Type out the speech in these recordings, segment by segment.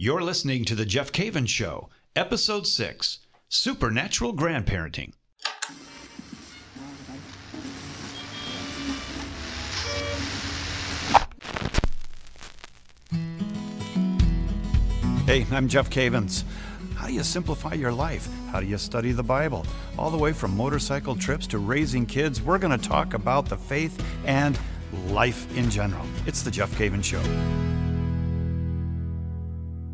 You're listening to The Jeff Cavins Show, Episode 6 Supernatural Grandparenting. Hey, I'm Jeff Cavins. How do you simplify your life? How do you study the Bible? All the way from motorcycle trips to raising kids, we're going to talk about the faith and life in general. It's The Jeff Cavins Show.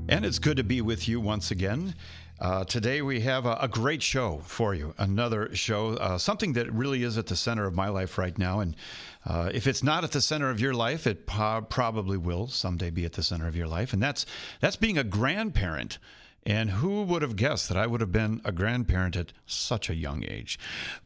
And it's good to be with you once again. Uh, today we have a, a, great show for you. Another show, uh, something that really is at the center of my life right now. And uh, if it's not at the center of your life, it po- probably will someday be at the center of your life. And that's that's being a grandparent. And who would have guessed that I would have been a grandparent at such a young age?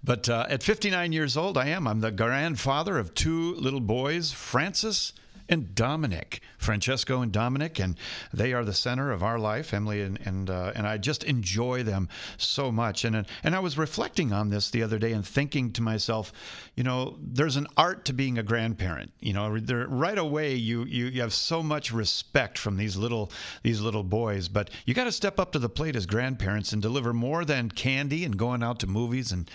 But uh, at 59 years old, I am. I'm the grandfather of two little boys, Francis and Dominic, Francesco and Dominic, and they are the center of our life, Emily and and uh, and I just enjoy them so much. And and I was reflecting on this the other day and thinking to myself, you know, there's an art to being a grandparent. You know, right away you, you you have so much respect from these little these little boys, but you got to step up to the plate as grandparents and deliver more than candy and going out to movies and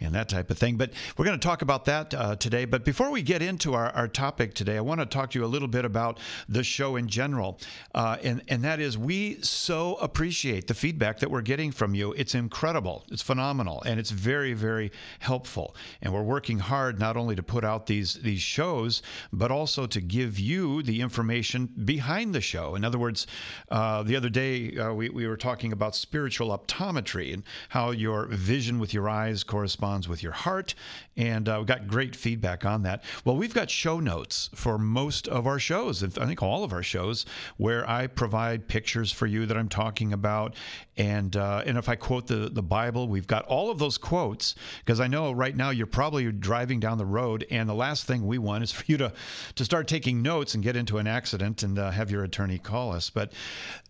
and that type of thing. But we're going to talk about that uh, today. But before we get into our, our topic today, I want to talk to you a little bit about the show in general. Uh, and, and that is, we so appreciate the feedback that we're getting from you. It's incredible, it's phenomenal, and it's very, very helpful. And we're working hard not only to put out these, these shows, but also to give you the information behind the show. In other words, uh, the other day uh, we, we were talking about spiritual optometry and how your vision with your eyes corresponds with your heart. And uh, we got great feedback on that. Well, we've got show notes for most of our shows, I think all of our shows, where I provide pictures for you that I'm talking about. And uh, and if I quote the, the Bible, we've got all of those quotes because I know right now you're probably driving down the road, and the last thing we want is for you to, to start taking notes and get into an accident and uh, have your attorney call us. But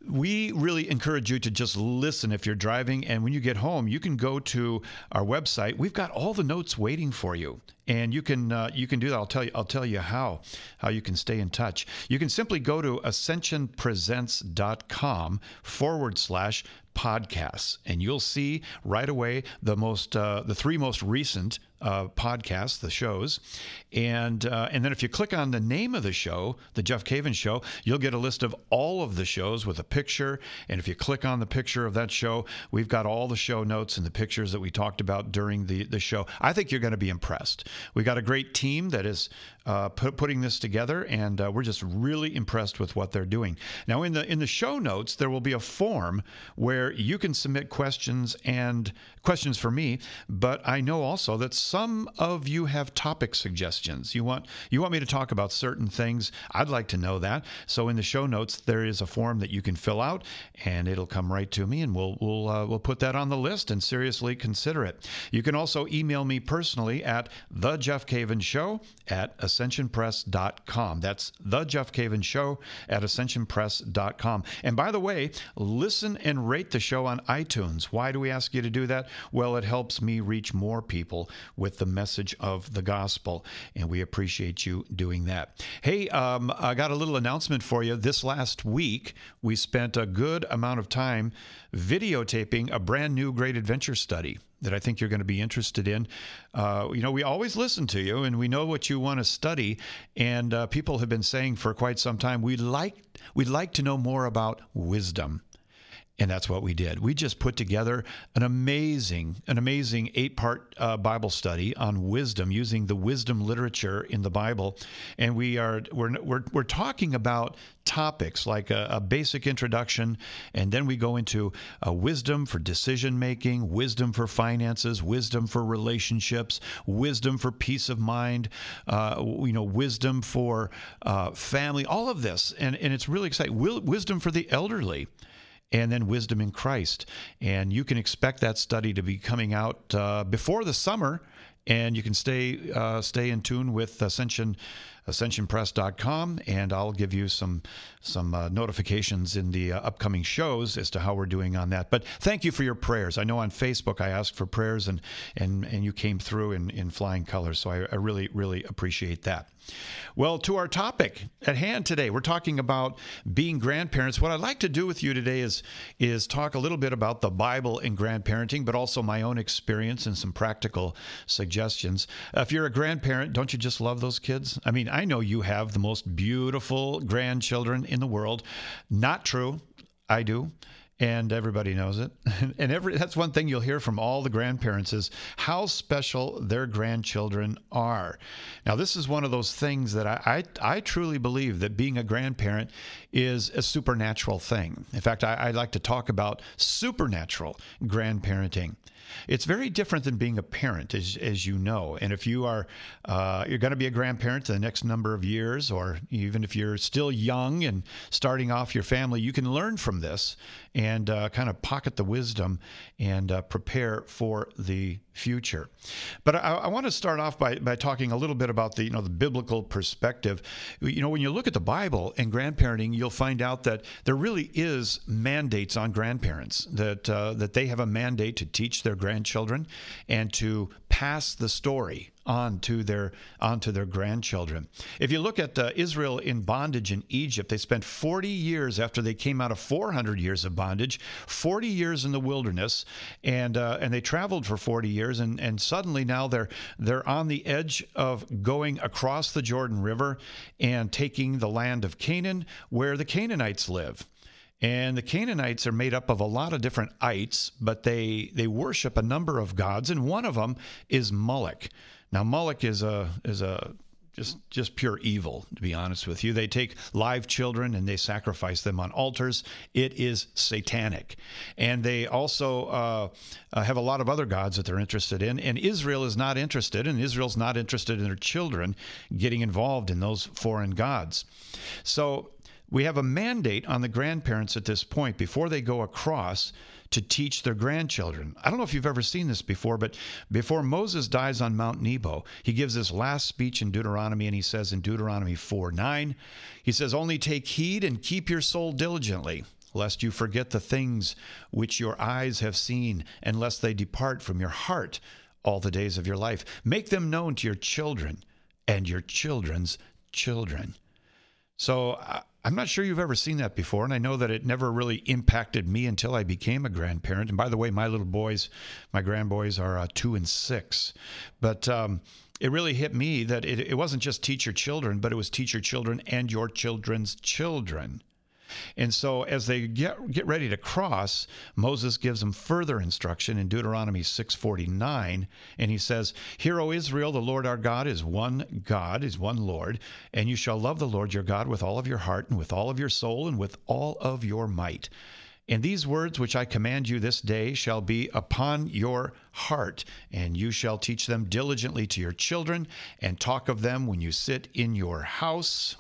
we really encourage you to just listen if you're driving. And when you get home, you can go to our website. We've got all the notes waiting for you and you can uh, you can do that. I'll tell you I'll tell you how how you can stay in touch. You can simply go to ascensionpresents.com forward slash podcasts, and you'll see right away the most uh, the three most recent uh, podcasts, the shows, and uh, and then if you click on the name of the show, the Jeff Cavins Show, you'll get a list of all of the shows with a picture. And if you click on the picture of that show, we've got all the show notes and the pictures that we talked about during the the show. I think you're going to be impressed. We got a great team that is uh, put, putting this together, and uh, we're just really impressed with what they're doing. Now, in the in the show notes, there will be a form where you can submit questions and questions for me. But I know also that some of you have topic suggestions. You want you want me to talk about certain things. I'd like to know that. So in the show notes, there is a form that you can fill out, and it'll come right to me, and we'll we'll uh, we'll put that on the list and seriously consider it. You can also email me personally at the Jeff Cavins Show at ascensionpress.com. That's the Jeff Cavins Show at ascensionpress.com. And by the way, listen and rate the show on iTunes. Why do we ask you to do that? Well, it helps me reach more people with the message of the gospel, and we appreciate you doing that. Hey, um, I got a little announcement for you. This last week, we spent a good amount of time videotaping a brand new Great Adventure study that I think you're going to be interested in. Uh, you know, we always listen to you, and we know what you want to study. And uh, people have been saying for quite some time, we'd like we'd like to know more about wisdom. And that's what we did. We just put together an amazing, an amazing eight-part uh, Bible study on wisdom using the wisdom literature in the Bible, and we are we're we're, we're talking about topics like a, a basic introduction, and then we go into uh, wisdom for decision making, wisdom for finances, wisdom for relationships, wisdom for peace of mind, uh, you know, wisdom for uh, family, all of this, and and it's really exciting. Wisdom for the elderly and then Wisdom in Christ. And you can expect that study to be coming out uh, before the summer, and you can stay uh, stay in tune with Ascension ascensionpress.com, and I'll give you some some uh, notifications in the uh, upcoming shows as to how we're doing on that. But thank you for your prayers. I know on Facebook I asked for prayers, and and and you came through in in flying colors. So I, I really really appreciate that. Well, to our topic at hand today, we're talking about being grandparents. What I'd like to do with you today is is talk a little bit about the Bible and grandparenting, but also my own experience and some practical suggestions. If you're a grandparent, don't you just love those kids? I mean, know you have the most beautiful grandchildren in the world. Not true. I do and everybody knows it. And every that's one thing you'll hear from all the grandparents is how special their grandchildren are. Now, this is one of those things that I I, I truly believe that being a grandparent is a supernatural thing. In fact, I, I like to talk about supernatural grandparenting. It's very different than being a parent, as, as you know. And if you are uh, you're going to be a grandparent in the next number of years, or even if you're still young and starting off your family, you can learn from this and uh, kind of pocket the wisdom and uh, prepare for the future. But I, I, want to start off by, by talking a little bit about the you know the biblical perspective. You know, when you look at the Bible and grandparenting, you'll find out that there really is mandates on grandparents that uh, that they have a mandate to teach their grandchildren and to pass the story on to their onto their grandchildren. If you look at uh, Israel in bondage in Egypt, they spent 40 years after they came out of 400 years of bondage, 40 years in the wilderness, and uh, and they traveled for 40 years, and and suddenly now they're they're on the edge of going across the Jordan River and taking the land of Canaan, where the Canaanites live. And the Canaanites are made up of a lot of different ites, but they they worship a number of gods, and one of them is Moloch. Now Moloch is a is a just just pure evil to be honest with you. They take live children and they sacrifice them on altars. It is satanic. And they also uh, uh, have a lot of other gods that they're interested in. And israel is not interested and israel's not interested in their children getting involved in those foreign gods. So we have a mandate on the grandparents at this point before they go across to teach their grandchildren. I don't know if you've ever seen this before, but before Moses dies on Mount Nebo, he gives his last speech in Deuteronomy, and he says in Deuteronomy 4 9, he says, Only take heed and keep your soul diligently, lest you forget the things which your eyes have seen, and lest they depart from your heart all the days of your life. Make them known to your children and your children's children. So uh, I'm not sure you've ever seen that before, and I know that it never really impacted me until I became a grandparent. And by the way, my little boys, my grandboys, are uh, two and six. But um, it really hit me that it, it wasn't just teach your children, but it was teach your children and your children's children. And so as they get get ready to cross, Moses gives them further instruction in Deuteronomy 6:49, and he says, "Hear, O Israel, the Lord our God is one God, is one Lord, and you shall love the Lord your God with all of your heart and with all of your soul and with all of your might." And these words which I command you this day shall be upon your heart, and you shall teach them diligently to your children, and talk of them when you sit in your house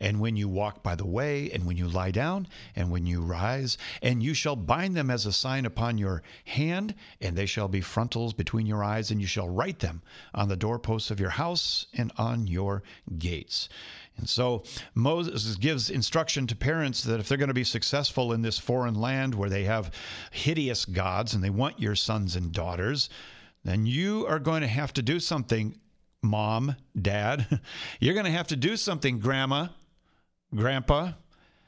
and when you walk by the way, and when you lie down, and when you rise, and you shall bind them as a sign upon your hand, and they shall be frontals between your eyes, and you shall write them on the doorposts of your house and on your gates. And so Moses gives instruction to parents that if they're going to be successful in this foreign land where they have hideous gods and they want your sons and daughters, then you are going to have to do something mom, dad. You're going to have to do something, grandma, grandpa.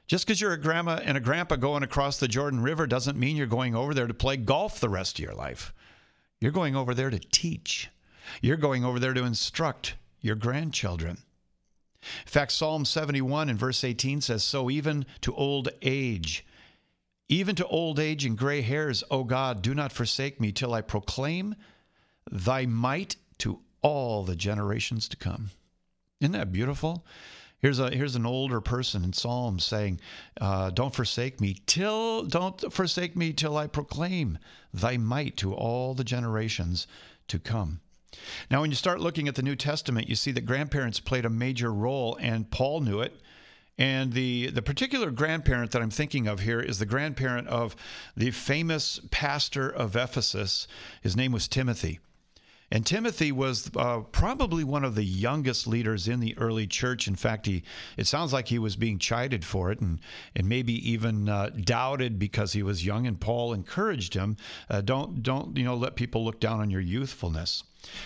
Just because you're a grandma and a grandpa going across the Jordan River doesn't mean you're going over there to play golf the rest of your life. You're going over there to teach. You're going over there to instruct your grandchildren. In fact, Psalm 71 and verse 18 says, So even to old age, even to old age and gray hairs, O God, do not forsake me till I proclaim thy might to all the generations to come. Isn't that beautiful? Here's a here's an older person in Psalms saying, uh, "Don't forsake me till don't forsake me till I proclaim Thy might to all the generations to come." Now, when you start looking at the New Testament, you see that grandparents played a major role, and Paul knew it. And the, the particular grandparent that I'm thinking of here is the grandparent of the famous pastor of Ephesus. His name was Timothy. And Timothy was uh, probably one of the youngest leaders in the early church. In fact, he it sounds like he was being chided for it, and and maybe even uh, doubted because he was young. And Paul encouraged him, uh, "Don't don't you know let people look down on your youthfulness."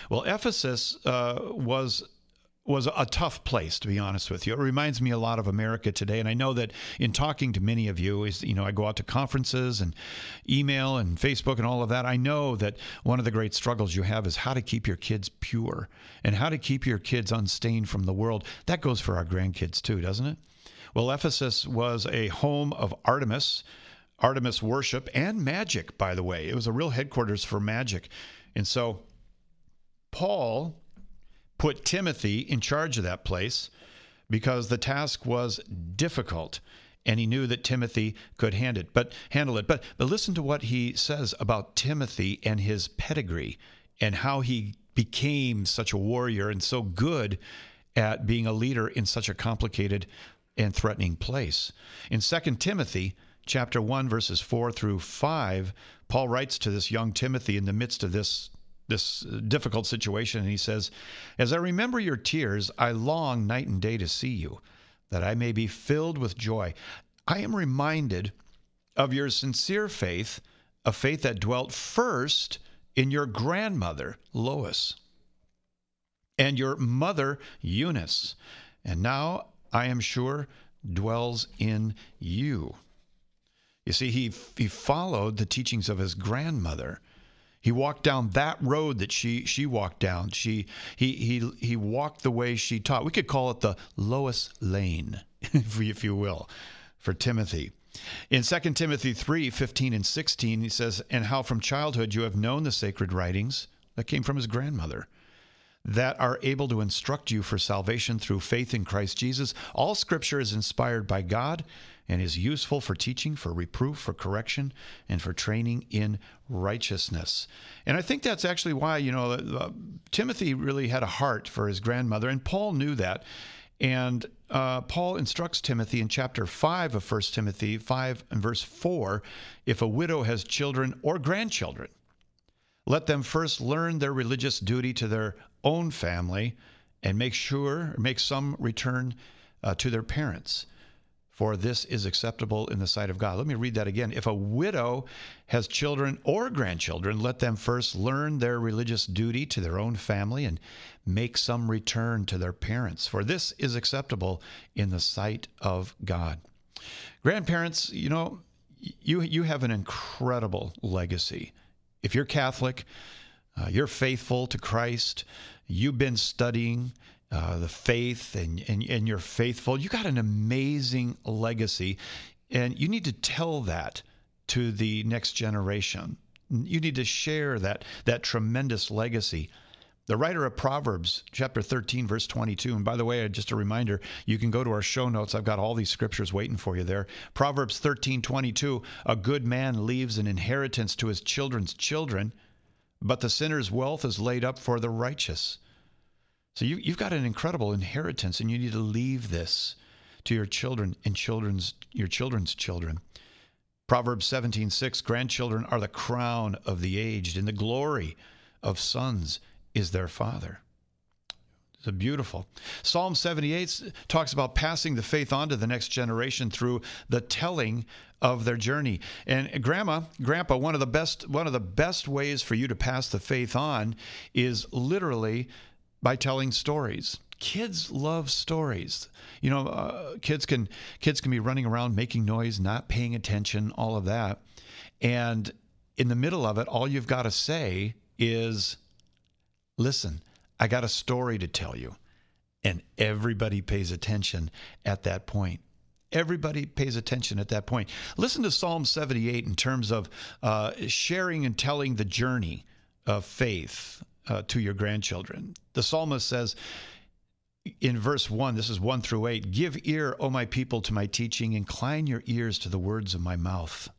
Well, Ephesus uh, was was a tough place to be honest with you. It reminds me a lot of America today, and I know that in talking to many of you, is you know I go out to conferences and email and Facebook and all of that. I know that one of the great struggles you have is how to keep your kids pure and how to keep your kids unstained from the world. That goes for our grandkids too, doesn't it? Well, Ephesus was a home of Artemis, Artemis worship and magic. By the way, it was a real headquarters for magic, and so Paul put Timothy in charge of that place because the task was difficult and he knew that Timothy could hand it, but handle it. But, but listen to what he says about Timothy and his pedigree and how he became such a warrior and so good at being a leader in such a complicated and threatening place. In 2 Timothy chapter 1 verses 4 through 5, Paul writes to this young Timothy in the midst of this this uh, difficult situation. And he says, As I remember your tears, I long night and day to see you, that I may be filled with joy. I am reminded of your sincere faith, a faith that dwelt first in your grandmother, Lois, and your mother, Eunice, and now, I am sure, dwells in you. You see, he, he followed the teachings of his grandmother he walked down that road that she she walked down. She he he he walked the way she taught. We could call it the Lois Lane, if you will, for Timothy. In 2 Timothy 3 15 and 16, he says, And how from childhood you have known the sacred writings that came from his grandmother, that are able to instruct you for salvation through faith in Christ Jesus. All scripture is inspired by God and is useful for teaching, for reproof, for correction, and for training in righteousness. And I think that's actually why, you know, uh, Timothy really had a heart for his grandmother, and Paul knew that. And uh, Paul instructs Timothy in chapter 5 of 1 Timothy 5 and verse 4 if a widow has children or grandchildren, let them first learn their religious duty to their own family and make sure, make some return uh, to their parents for this is acceptable in the sight of God. Let me read that again. If a widow has children or grandchildren, let them first learn their religious duty to their own family and make some return to their parents, for this is acceptable in the sight of God. Grandparents, you know, you you have an incredible legacy. If you're Catholic, uh, you're faithful to Christ, you've been studying, uh, the faith and, and, and you're faithful. You got an amazing legacy, and you need to tell that to the next generation. You need to share that, that tremendous legacy. The writer of Proverbs, chapter 13, verse 22, and by the way, just a reminder, you can go to our show notes. I've got all these scriptures waiting for you there. Proverbs 13, 22, a good man leaves an inheritance to his children's children, but the sinner's wealth is laid up for the righteous. So you, you've got an incredible inheritance, and you need to leave this to your children and children's your children's children. Proverbs 17:6 Grandchildren are the crown of the aged, and the glory of sons is their father. It's a beautiful. Psalm 78 talks about passing the faith on to the next generation through the telling of their journey. And grandma, grandpa, one of the best one of the best ways for you to pass the faith on is literally by telling stories. Kids love stories. You know, uh, kids can kids can be running around making noise, not paying attention, all of that. And in the middle of it, all you've got to say is, "Listen, I got a story to tell you." And everybody pays attention at that point. Everybody pays attention at that point. Listen to Psalm 78 in terms of uh, sharing and telling the journey of faith uh, to your grandchildren. The psalmist says in verse 1, this is 1 through 8 Give ear, O my people, to my teaching, incline your ears to the words of my mouth.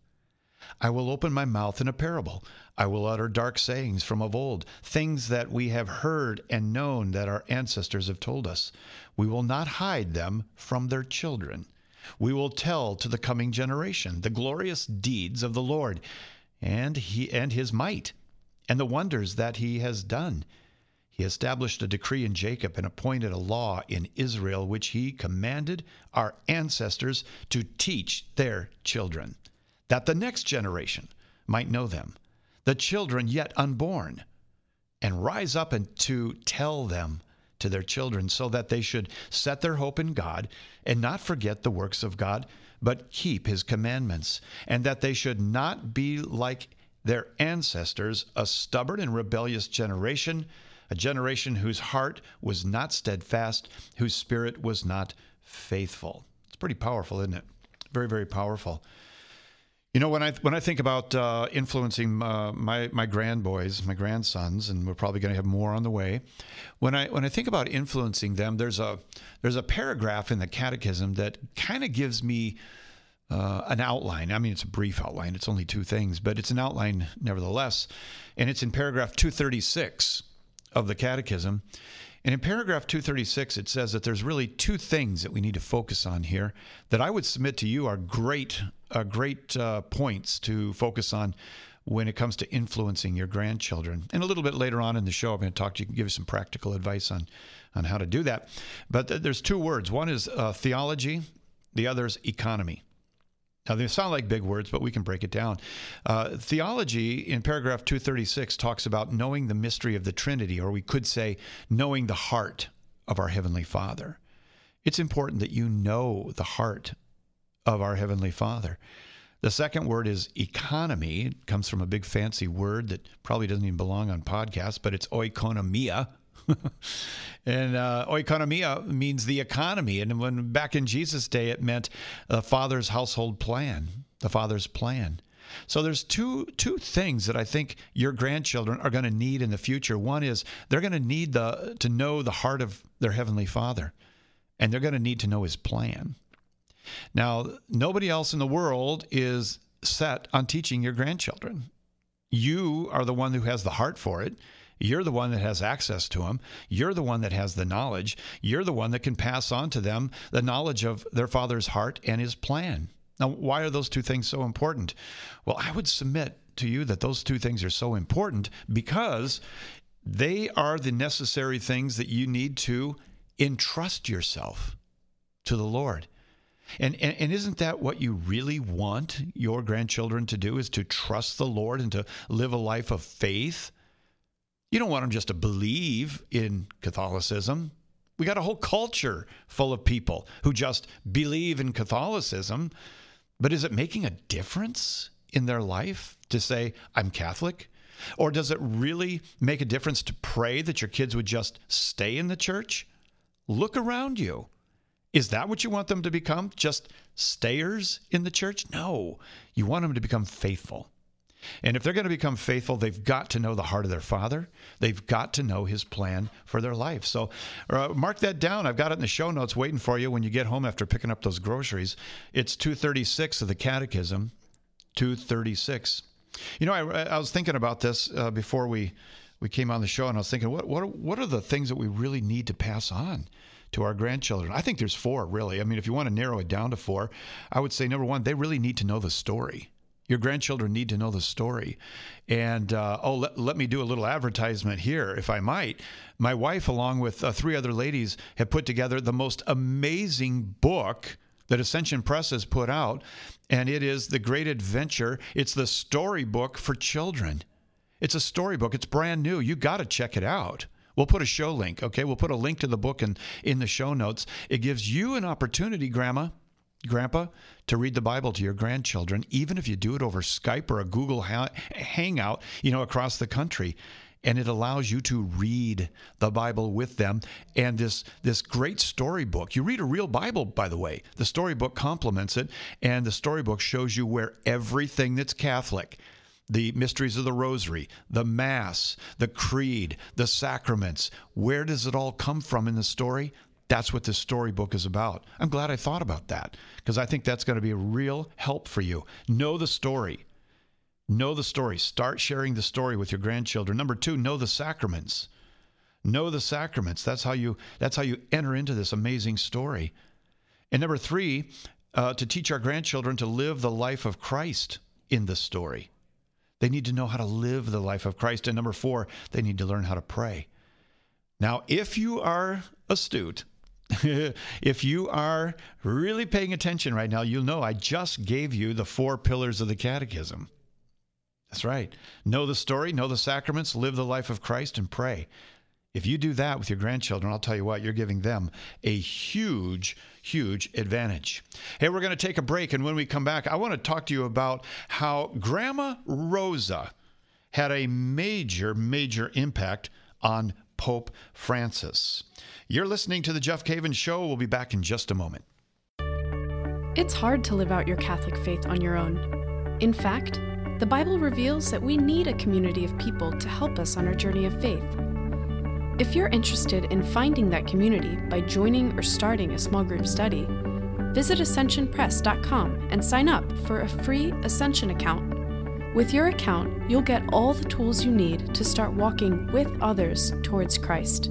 I will open my mouth in a parable. I will utter dark sayings from of old, things that we have heard and known that our ancestors have told us. We will not hide them from their children. We will tell to the coming generation the glorious deeds of the Lord and he and his might and the wonders that he has done. He established a decree in Jacob and appointed a law in Israel, which he commanded our ancestors to teach their children, that the next generation might know them, the children yet unborn, and rise up and to tell them to their children, so that they should set their hope in God and not forget the works of God, but keep his commandments, and that they should not be like their ancestors, a stubborn and rebellious generation a generation whose heart was not steadfast, whose spirit was not faithful. It's pretty powerful, isn't it? Very, very powerful. You know, when I when I think about uh, influencing uh, my my grandboys, my grandsons, and we're probably going to have more on the way. When I when I think about influencing them, there's a there's a paragraph in the Catechism that kind of gives me uh, an outline. I mean, it's a brief outline. It's only two things, but it's an outline nevertheless, and it's in paragraph 236 of the Catechism. And in paragraph 236, it says that there's really two things that we need to focus on here that I would submit to you are great, uh, great uh, points to focus on when it comes to influencing your grandchildren. And a little bit later on in the show, I'm going to talk to you, give you some practical advice on, on how to do that. But th- there's two words one is uh, theology, the other is economy. Now, they sound like big words, but we can break it down. Uh, theology in paragraph 236 talks about knowing the mystery of the Trinity, or we could say knowing the heart of our Heavenly Father. It's important that you know the heart of our Heavenly Father. The second word is economy. It comes from a big fancy word that probably doesn't even belong on podcasts, but it's oikonomia, and uh, oikonomia means the economy. And when back in Jesus' day, it meant the Father's household plan, the Father's plan. So there's two two things that I think your grandchildren are going to need in the future. One is they're going to need the to know the heart of their heavenly Father, and they're going to need to know His plan. Now, nobody else in the world is set on teaching your grandchildren. You are the one who has the heart for it. You're the one that has access to them. You're the one that has the knowledge. You're the one that can pass on to them the knowledge of their father's heart and his plan. Now, why are those two things so important? Well, I would submit to you that those two things are so important because they are the necessary things that you need to entrust yourself to the Lord. And, and, and isn't that what you really want your grandchildren to do is to trust the Lord and to live a life of faith? You don't want them just to believe in Catholicism. We got a whole culture full of people who just believe in Catholicism. But is it making a difference in their life to say, I'm Catholic? Or does it really make a difference to pray that your kids would just stay in the church? Look around you. Is that what you want them to become? Just stayers in the church? No. You want them to become faithful. And if they're going to become faithful, they've got to know the heart of their Father. They've got to know His plan for their life. So uh, mark that down. I've got it in the show notes waiting for you when you get home after picking up those groceries. It's 236 of the Catechism. 236. You know, I, I was thinking about this uh, before we, we came on the show, and I was thinking, what, what, are, what are the things that we really need to pass on? to our grandchildren? I think there's four, really. I mean, if you want to narrow it down to four, I would say number one, they really need to know the story. Your grandchildren need to know the story. And uh, oh, let, let me do a little advertisement here, if I might. My wife, along with uh, three other ladies, have put together the most amazing book that Ascension Press has put out. And it is The Great Adventure. It's the storybook for children. It's a storybook, it's brand new. You got to check it out. We'll put a show link, okay? We'll put a link to the book in, in the show notes. It gives you an opportunity, Grandma, Grandpa, to read the Bible to your grandchildren, even if you do it over Skype or a Google Hangout, you know, across the country. And it allows you to read the Bible with them. And this, this great storybook, you read a real Bible, by the way. The storybook complements it, and the storybook shows you where everything that's Catholic, the mysteries of the rosary, the mass, the creed, the sacraments. Where does it all come from in the story? That's what this storybook is about. I'm glad I thought about that because I think that's going to be a real help for you. Know the story. Know the story. Start sharing the story with your grandchildren. Number 2, know the sacraments. Know the sacraments. That's how you that's how you enter into this amazing story. And number 3, uh, to teach our grandchildren to live the life of Christ in the story. They need to know how to live the life of Christ. And number four, they need to learn how to pray. Now, if you are astute, if you are really paying attention right now, you'll know I just gave you the four pillars of the catechism. That's right. Know the story, know the sacraments, live the life of Christ, and pray. If you do that with your grandchildren, I'll tell you what, you're giving them a huge, huge advantage. Hey, we're going to take a break. And when we come back, I want to talk to you about how Grandma Rosa had a major, major impact on Pope Francis. You're listening to The Jeff Cavins Show. We'll be back in just a moment. It's hard to live out your Catholic faith on your own. In fact, the Bible reveals that we need a community of people to help us on our journey of faith. If you're interested in finding that community by joining or starting a small group study, visit ascensionpress.com and sign up for a free Ascension account. With your account, you'll get all the tools you need to start walking with others towards Christ.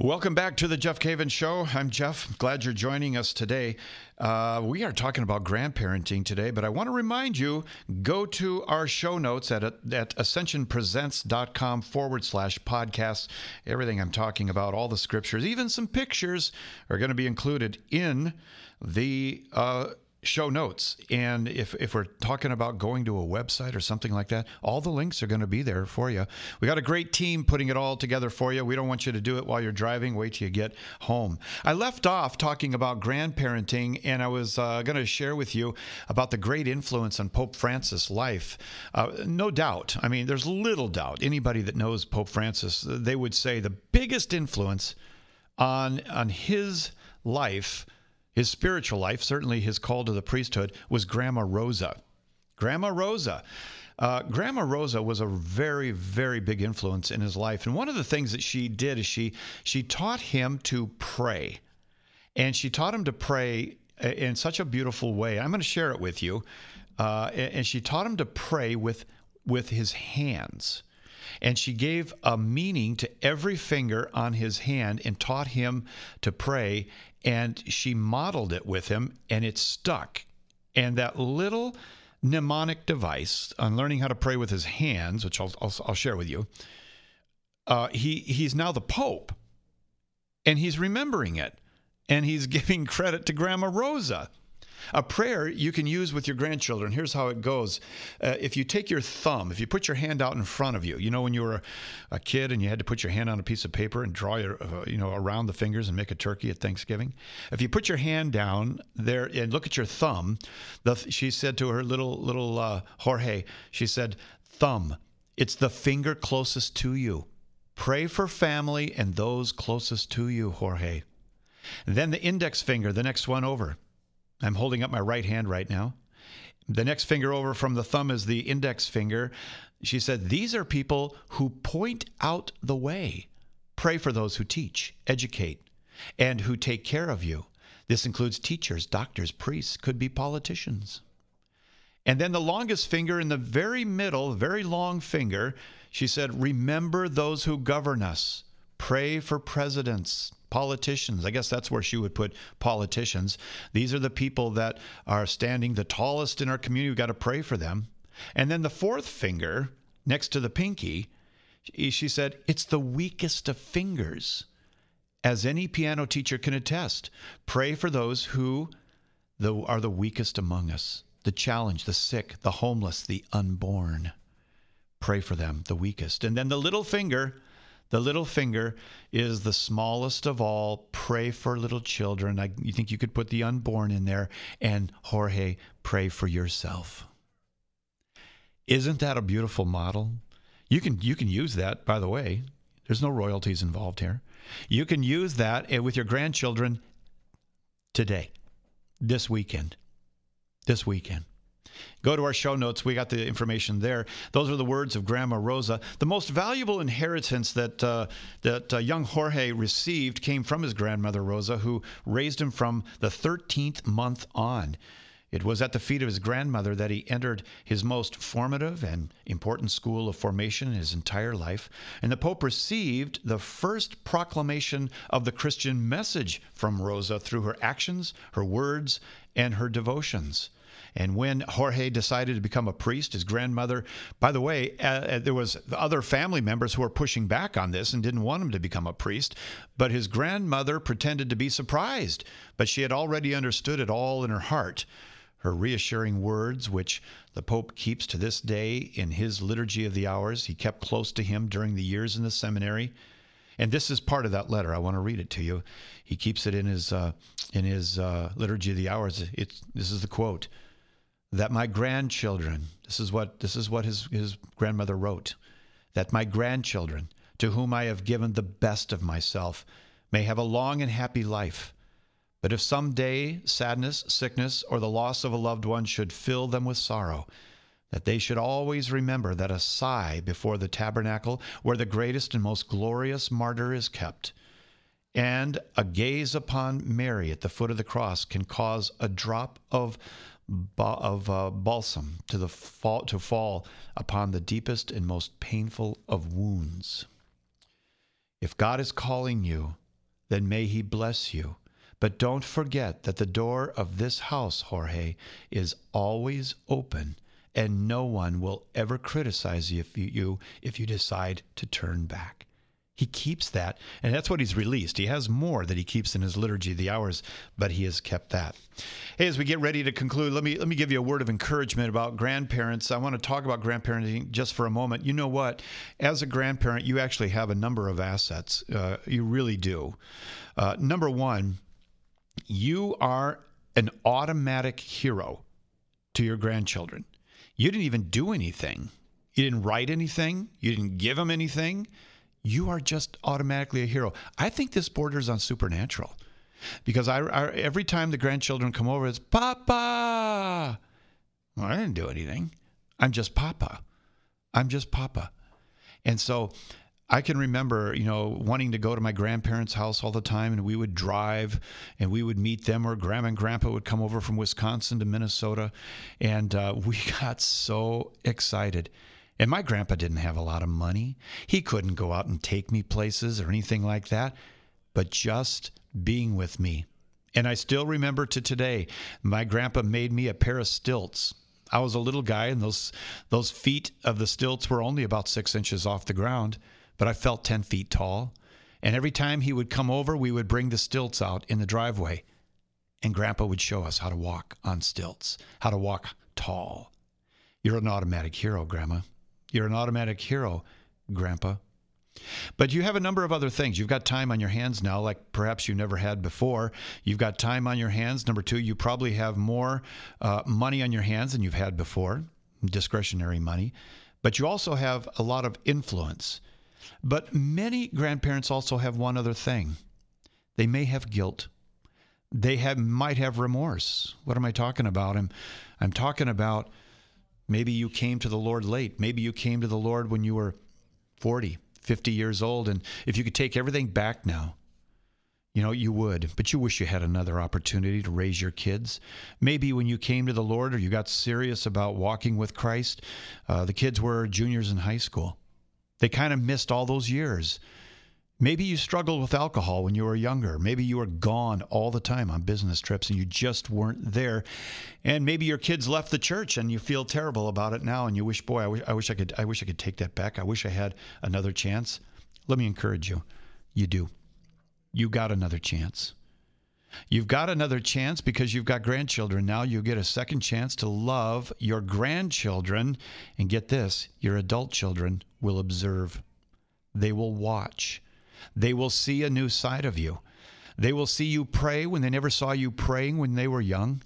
Welcome back to the Jeff Cavins Show. I'm Jeff. Glad you're joining us today. Uh, we are talking about grandparenting today, but I want to remind you go to our show notes at, at ascensionpresents.com forward slash podcast. Everything I'm talking about, all the scriptures, even some pictures are going to be included in the uh, show notes. And if, if we're talking about going to a website or something like that, all the links are going to be there for you. We got a great team putting it all together for you. We don't want you to do it while you're driving. Wait till you get home. I left off talking about grandparenting, and I was uh, going to share with you about the great influence on Pope Francis' life. Uh, no doubt. I mean, there's little doubt. Anybody that knows Pope Francis, they would say the biggest influence on on his life his spiritual life, certainly his call to the priesthood, was Grandma Rosa. Grandma Rosa. Uh, Grandma Rosa was a very, very big influence in his life, and one of the things that she did is she she taught him to pray, and she taught him to pray in such a beautiful way. I'm going to share it with you, uh, and she taught him to pray with with his hands, and she gave a meaning to every finger on his hand and taught him to pray and she modeled it with him and it stuck. And that little mnemonic device on learning how to pray with his hands, which I'll, I'll, I'll share with you, uh, he, he's now the Pope and he's remembering it and he's giving credit to Grandma Rosa. A prayer you can use with your grandchildren. Here's how it goes. Uh, if you take your thumb, if you put your hand out in front of you, you know when you were a, kid and you had to put your hand on a piece of paper and draw your, uh, you know, around the fingers and make a turkey at Thanksgiving. If you put your hand down there and look at your thumb, the, she said to her little little uh, Jorge, she said, "Thumb, it's the finger closest to you. Pray for family and those closest to you, Jorge." Then the index finger, the next one over. I'm holding up my right hand right now. The next finger over from the thumb is the index finger. She said, These are people who point out the way. Pray for those who teach, educate, and who take care of you. This includes teachers, doctors, priests, could be politicians. And then the longest finger in the very middle, very long finger, she said, Remember those who govern us. Pray for presidents, politicians. I guess that's where she would put politicians. These are the people that are standing the tallest in our community. We've got to pray for them. And then the fourth finger next to the pinky, she said, it's the weakest of fingers. As any piano teacher can attest, pray for those who are the weakest among us the challenged, the sick, the homeless, the unborn. Pray for them, the weakest. And then the little finger, the little finger is the smallest of all. Pray for little children. I, you think you could put the unborn in there? And Jorge, pray for yourself. Isn't that a beautiful model? You can you can use that. By the way, there's no royalties involved here. You can use that eh, with your grandchildren today, this weekend, this weekend. Go to our show notes. We got the information there. Those are the words of Grandma Rosa. The most valuable inheritance that uh, that uh, young Jorge received came from his grandmother Rosa, who raised him from the 13th month on. It was at the feet of his grandmother that he entered his most formative and important school of formation in his entire life. And the Pope received the first proclamation of the Christian message from Rosa through her actions, her words, and her devotions. And when Jorge decided to become a priest, his grandmother, by the way, uh, uh there was other family members who were pushing back on this and didn't want him to become a priest, but his grandmother pretended to be surprised, but she had already understood it all in her heart. Her reassuring words, which the Pope keeps to this day in his Liturgy of the Hours, he kept close to him during the years in the seminary. And this is part of that letter. I want to read it to you. He keeps it in his uh, in his uh, liturgy of the hours. It's this is the quote that my grandchildren. This is what this is what his his grandmother wrote. That my grandchildren, to whom I have given the best of myself, may have a long and happy life. But if some day sadness, sickness, or the loss of a loved one should fill them with sorrow, that they should always remember that a sigh before the tabernacle where the greatest and most glorious martyr is kept, and a gaze upon Mary at the foot of the cross can cause a drop of of uh, balsam to the fall to fall upon the deepest and most painful of wounds. If God is calling you, then may He bless you. But don't forget that the door of this house, Jorge, is always open and no one will ever criticize you if you, if you decide to turn back. He keeps that, and that's what he's released. He has more that he keeps in his liturgy, the hours, but he has kept that. Hey, as we get ready to conclude, let me let me give you a word of encouragement about grandparents. I want to talk about grandparenting just for a moment. You know what? As a grandparent, you actually have a number of assets. Uh, you really do. Uh, number one, you are an automatic hero to your grandchildren. You didn't even do anything. You didn't write anything. You didn't give them anything. You are just automatically a hero. I think this borders on supernatural because I, I every time the grandchildren come over, it's Papa. Well, I didn't do anything. I'm just Papa. I'm just Papa. And so I can remember, you know, wanting to go to my grandparents' house all the time, and we would drive and we would meet them, or grandma and grandpa would come over from Wisconsin to Minnesota. And uh, we got so excited. And my grandpa didn't have a lot of money. He couldn't go out and take me places or anything like that, but just being with me. And I still remember to today, my grandpa made me a pair of stilts. I was a little guy, and those those feet of the stilts were only about six inches off the ground but I felt 10 feet tall. And every time he would come over, we would bring the stilts out in the driveway. And Grandpa would show us how to walk on stilts, how to walk tall. You're an automatic hero, Grandma. You're an automatic hero, Grandpa. But you have a number of other things. You've got time on your hands now, like perhaps you never had before. You've got time on your hands. Number two, you probably have more uh, money on your hands than you've had before, discretionary money. But you also have a lot of influence. But many grandparents also have one other thing they may have guilt. They have, might have remorse. What am I talking about? I'm, I'm talking about maybe you came to the Lord late. Maybe you came to the Lord when you were 40, 50 years old. And if you could take everything back now, you know, you would, but you wish you had another opportunity to raise your kids. Maybe when you came to the Lord or you got serious about walking with Christ, uh, the kids were juniors in high school. They kind of missed all those years. Maybe you struggled with alcohol when you were younger. Maybe you were gone all the time on business trips and you just weren't there. And maybe your kids left the church and you feel terrible about it now and you wish, boy, I wish I, wish I could I wish I could take that back. I wish I had another chance. Let me encourage you. You do. You got another chance. You've got another chance because you've got grandchildren now. You get a second chance to love your grandchildren. And get this your adult children will observe, they will watch, they will see a new side of you. They will see you pray when they never saw you praying when they were young.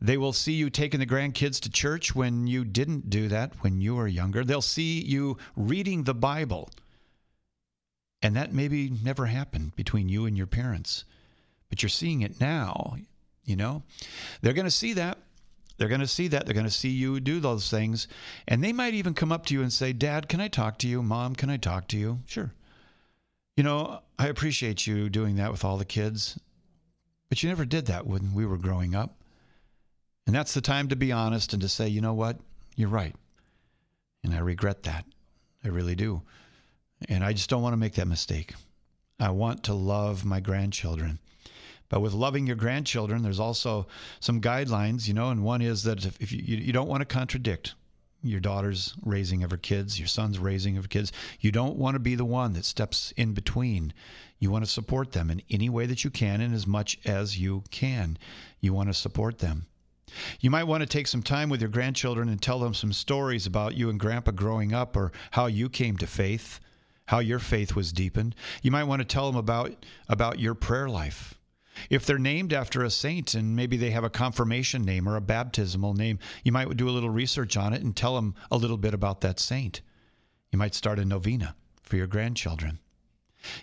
They will see you taking the grandkids to church when you didn't do that when you were younger. They'll see you reading the Bible. And that maybe never happened between you and your parents but you're seeing it now, you know? They're going to see that. They're going to see that. They're going to see you do those things. And they might even come up to you and say, Dad, can I talk to you? Mom, can I talk to you? Sure. You know, I appreciate you doing that with all the kids, but you never did that when we were growing up. And that's the time to be honest and to say, you know what? You're right. And I regret that. I really do. And I just don't want to make that mistake. I want to love my grandchildren. But with loving your grandchildren, there's also some guidelines, you know, and one is that if, you, you don't want to contradict your daughter's raising of her kids, your son's raising of kids, you don't want to be the one that steps in between. You want to support them in any way that you can and as much as you can. You want to support them. You might want to take some time with your grandchildren and tell them some stories about you and grandpa growing up or how you came to faith, how your faith was deepened. You might want to tell them about about your prayer life. If they're named after a saint and maybe they have a confirmation name or a baptismal name, you might do a little research on it and tell them a little bit about that saint. You might start a novena for your grandchildren.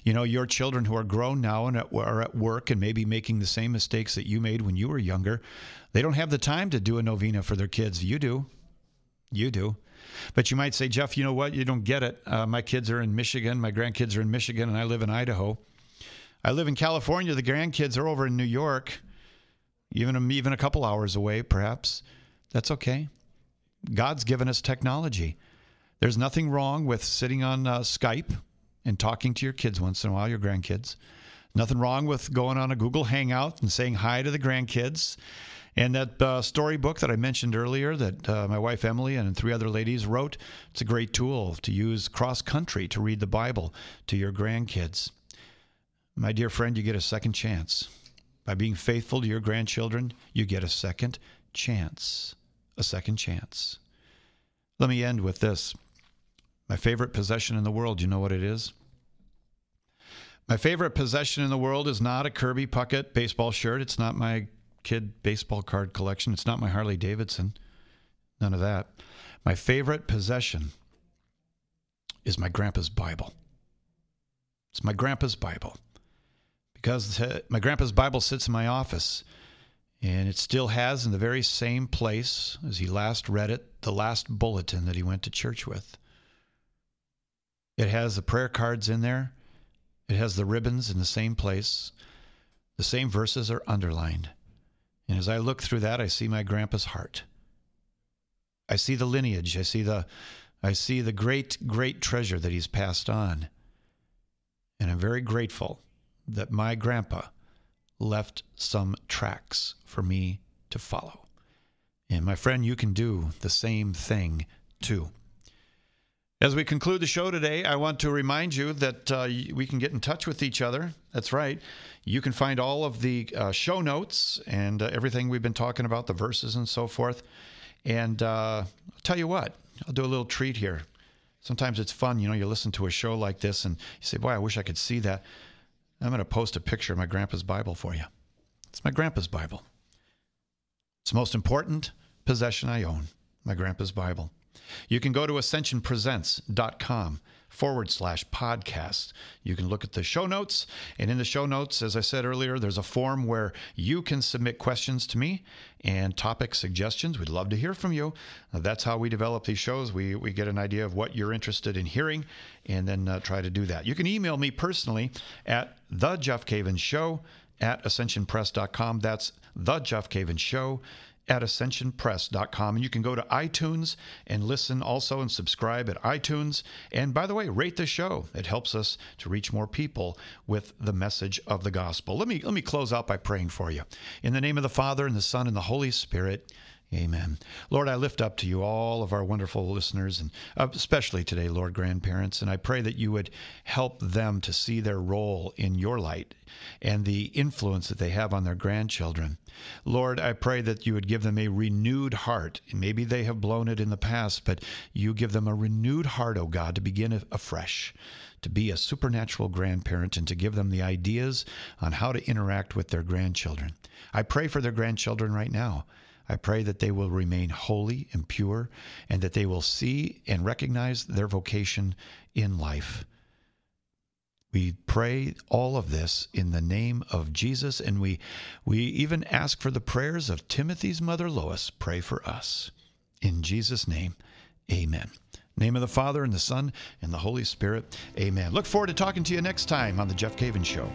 You know, your children who are grown now and are at work and maybe making the same mistakes that you made when you were younger, they don't have the time to do a novena for their kids. You do. You do. But you might say, Jeff, you know what? You don't get it. Uh, my kids are in Michigan. My grandkids are in Michigan, and I live in Idaho. I live in California. The grandkids are over in New York, even, even a couple hours away, perhaps. That's okay. God's given us technology. There's nothing wrong with sitting on uh, Skype and talking to your kids once in a while, your grandkids. Nothing wrong with going on a Google Hangout and saying hi to the grandkids. And that uh, storybook that I mentioned earlier, that uh, my wife Emily and three other ladies wrote, it's a great tool to use cross country to read the Bible to your grandkids. My dear friend, you get a second chance. By being faithful to your grandchildren, you get a second chance. A second chance. Let me end with this. My favorite possession in the world, you know what it is? My favorite possession in the world is not a Kirby Puckett baseball shirt. It's not my kid baseball card collection. It's not my Harley Davidson. None of that. My favorite possession is my grandpa's Bible. It's my grandpa's Bible. Because uh, my grandpa's Bible sits in my office and it still has in the very same place as he last read it, the last bulletin that he went to church with. It has the prayer cards in there. It has the ribbons in the same place. The same verses are underlined. And as I look through that, I see my grandpa's heart. I see the lineage. I see the I see the great great treasure that he's passed on. And I'm very grateful that my grandpa left some tracks for me to follow. And my friend, you can do the same thing too. As we conclude the show today, I want to remind you that uh, we can get in touch with each other. That's right. You can find all of the uh, show notes and uh, everything we've been talking about, the verses and so forth. And uh, I'll tell you what, I'll do a little treat here. Sometimes it's fun, you know, you listen to a show like this and you say, Boy, I wish I could see that. I'm going to post a picture of my grandpa's Bible for you. It's my grandpa's Bible. It's the most important possession I own, my grandpa's Bible. You can go to ascensionpresents.com forward slash podcast. You can look at the show notes. And in the show notes, as I said earlier, there's a form where you can submit questions to me and topic suggestions. We'd love to hear from you. That's how we develop these shows. We, we get an idea of what you're interested in hearing and then uh, try to do that. You can email me personally at the Jeff Cavins Show at ascensionpress.com. That's the Jeff Cavins Show at ascensionpress.com. And you can go to iTunes and listen also and subscribe at iTunes. And by the way, rate the show. It helps us to reach more people with the message of the gospel. Let me let me close out by praying for you. In the name of the Father and the Son and the Holy Spirit. Amen. Lord, I lift up to you all of our wonderful listeners, and uh, especially today, Lord, grandparents, and I pray that you would help them to see their role in your light and the influence that they have on their grandchildren. Lord, I pray that you would give them a renewed heart. Maybe they have blown it in the past, but you give them a renewed heart, O oh God, to begin afresh to be a supernatural grandparent and to give them the ideas on how to interact with their grandchildren. I pray for their grandchildren right now. I pray that they will remain holy and pure and that they will see and recognize their vocation in life. We pray all of this in the name of Jesus, and we, we even ask for the prayers of Timothy's mother Lois. Pray for us. In Jesus' name, amen. Name of the Father, and the Son, and the Holy Spirit, amen. Look forward to talking to you next time on The Jeff Cavins Show.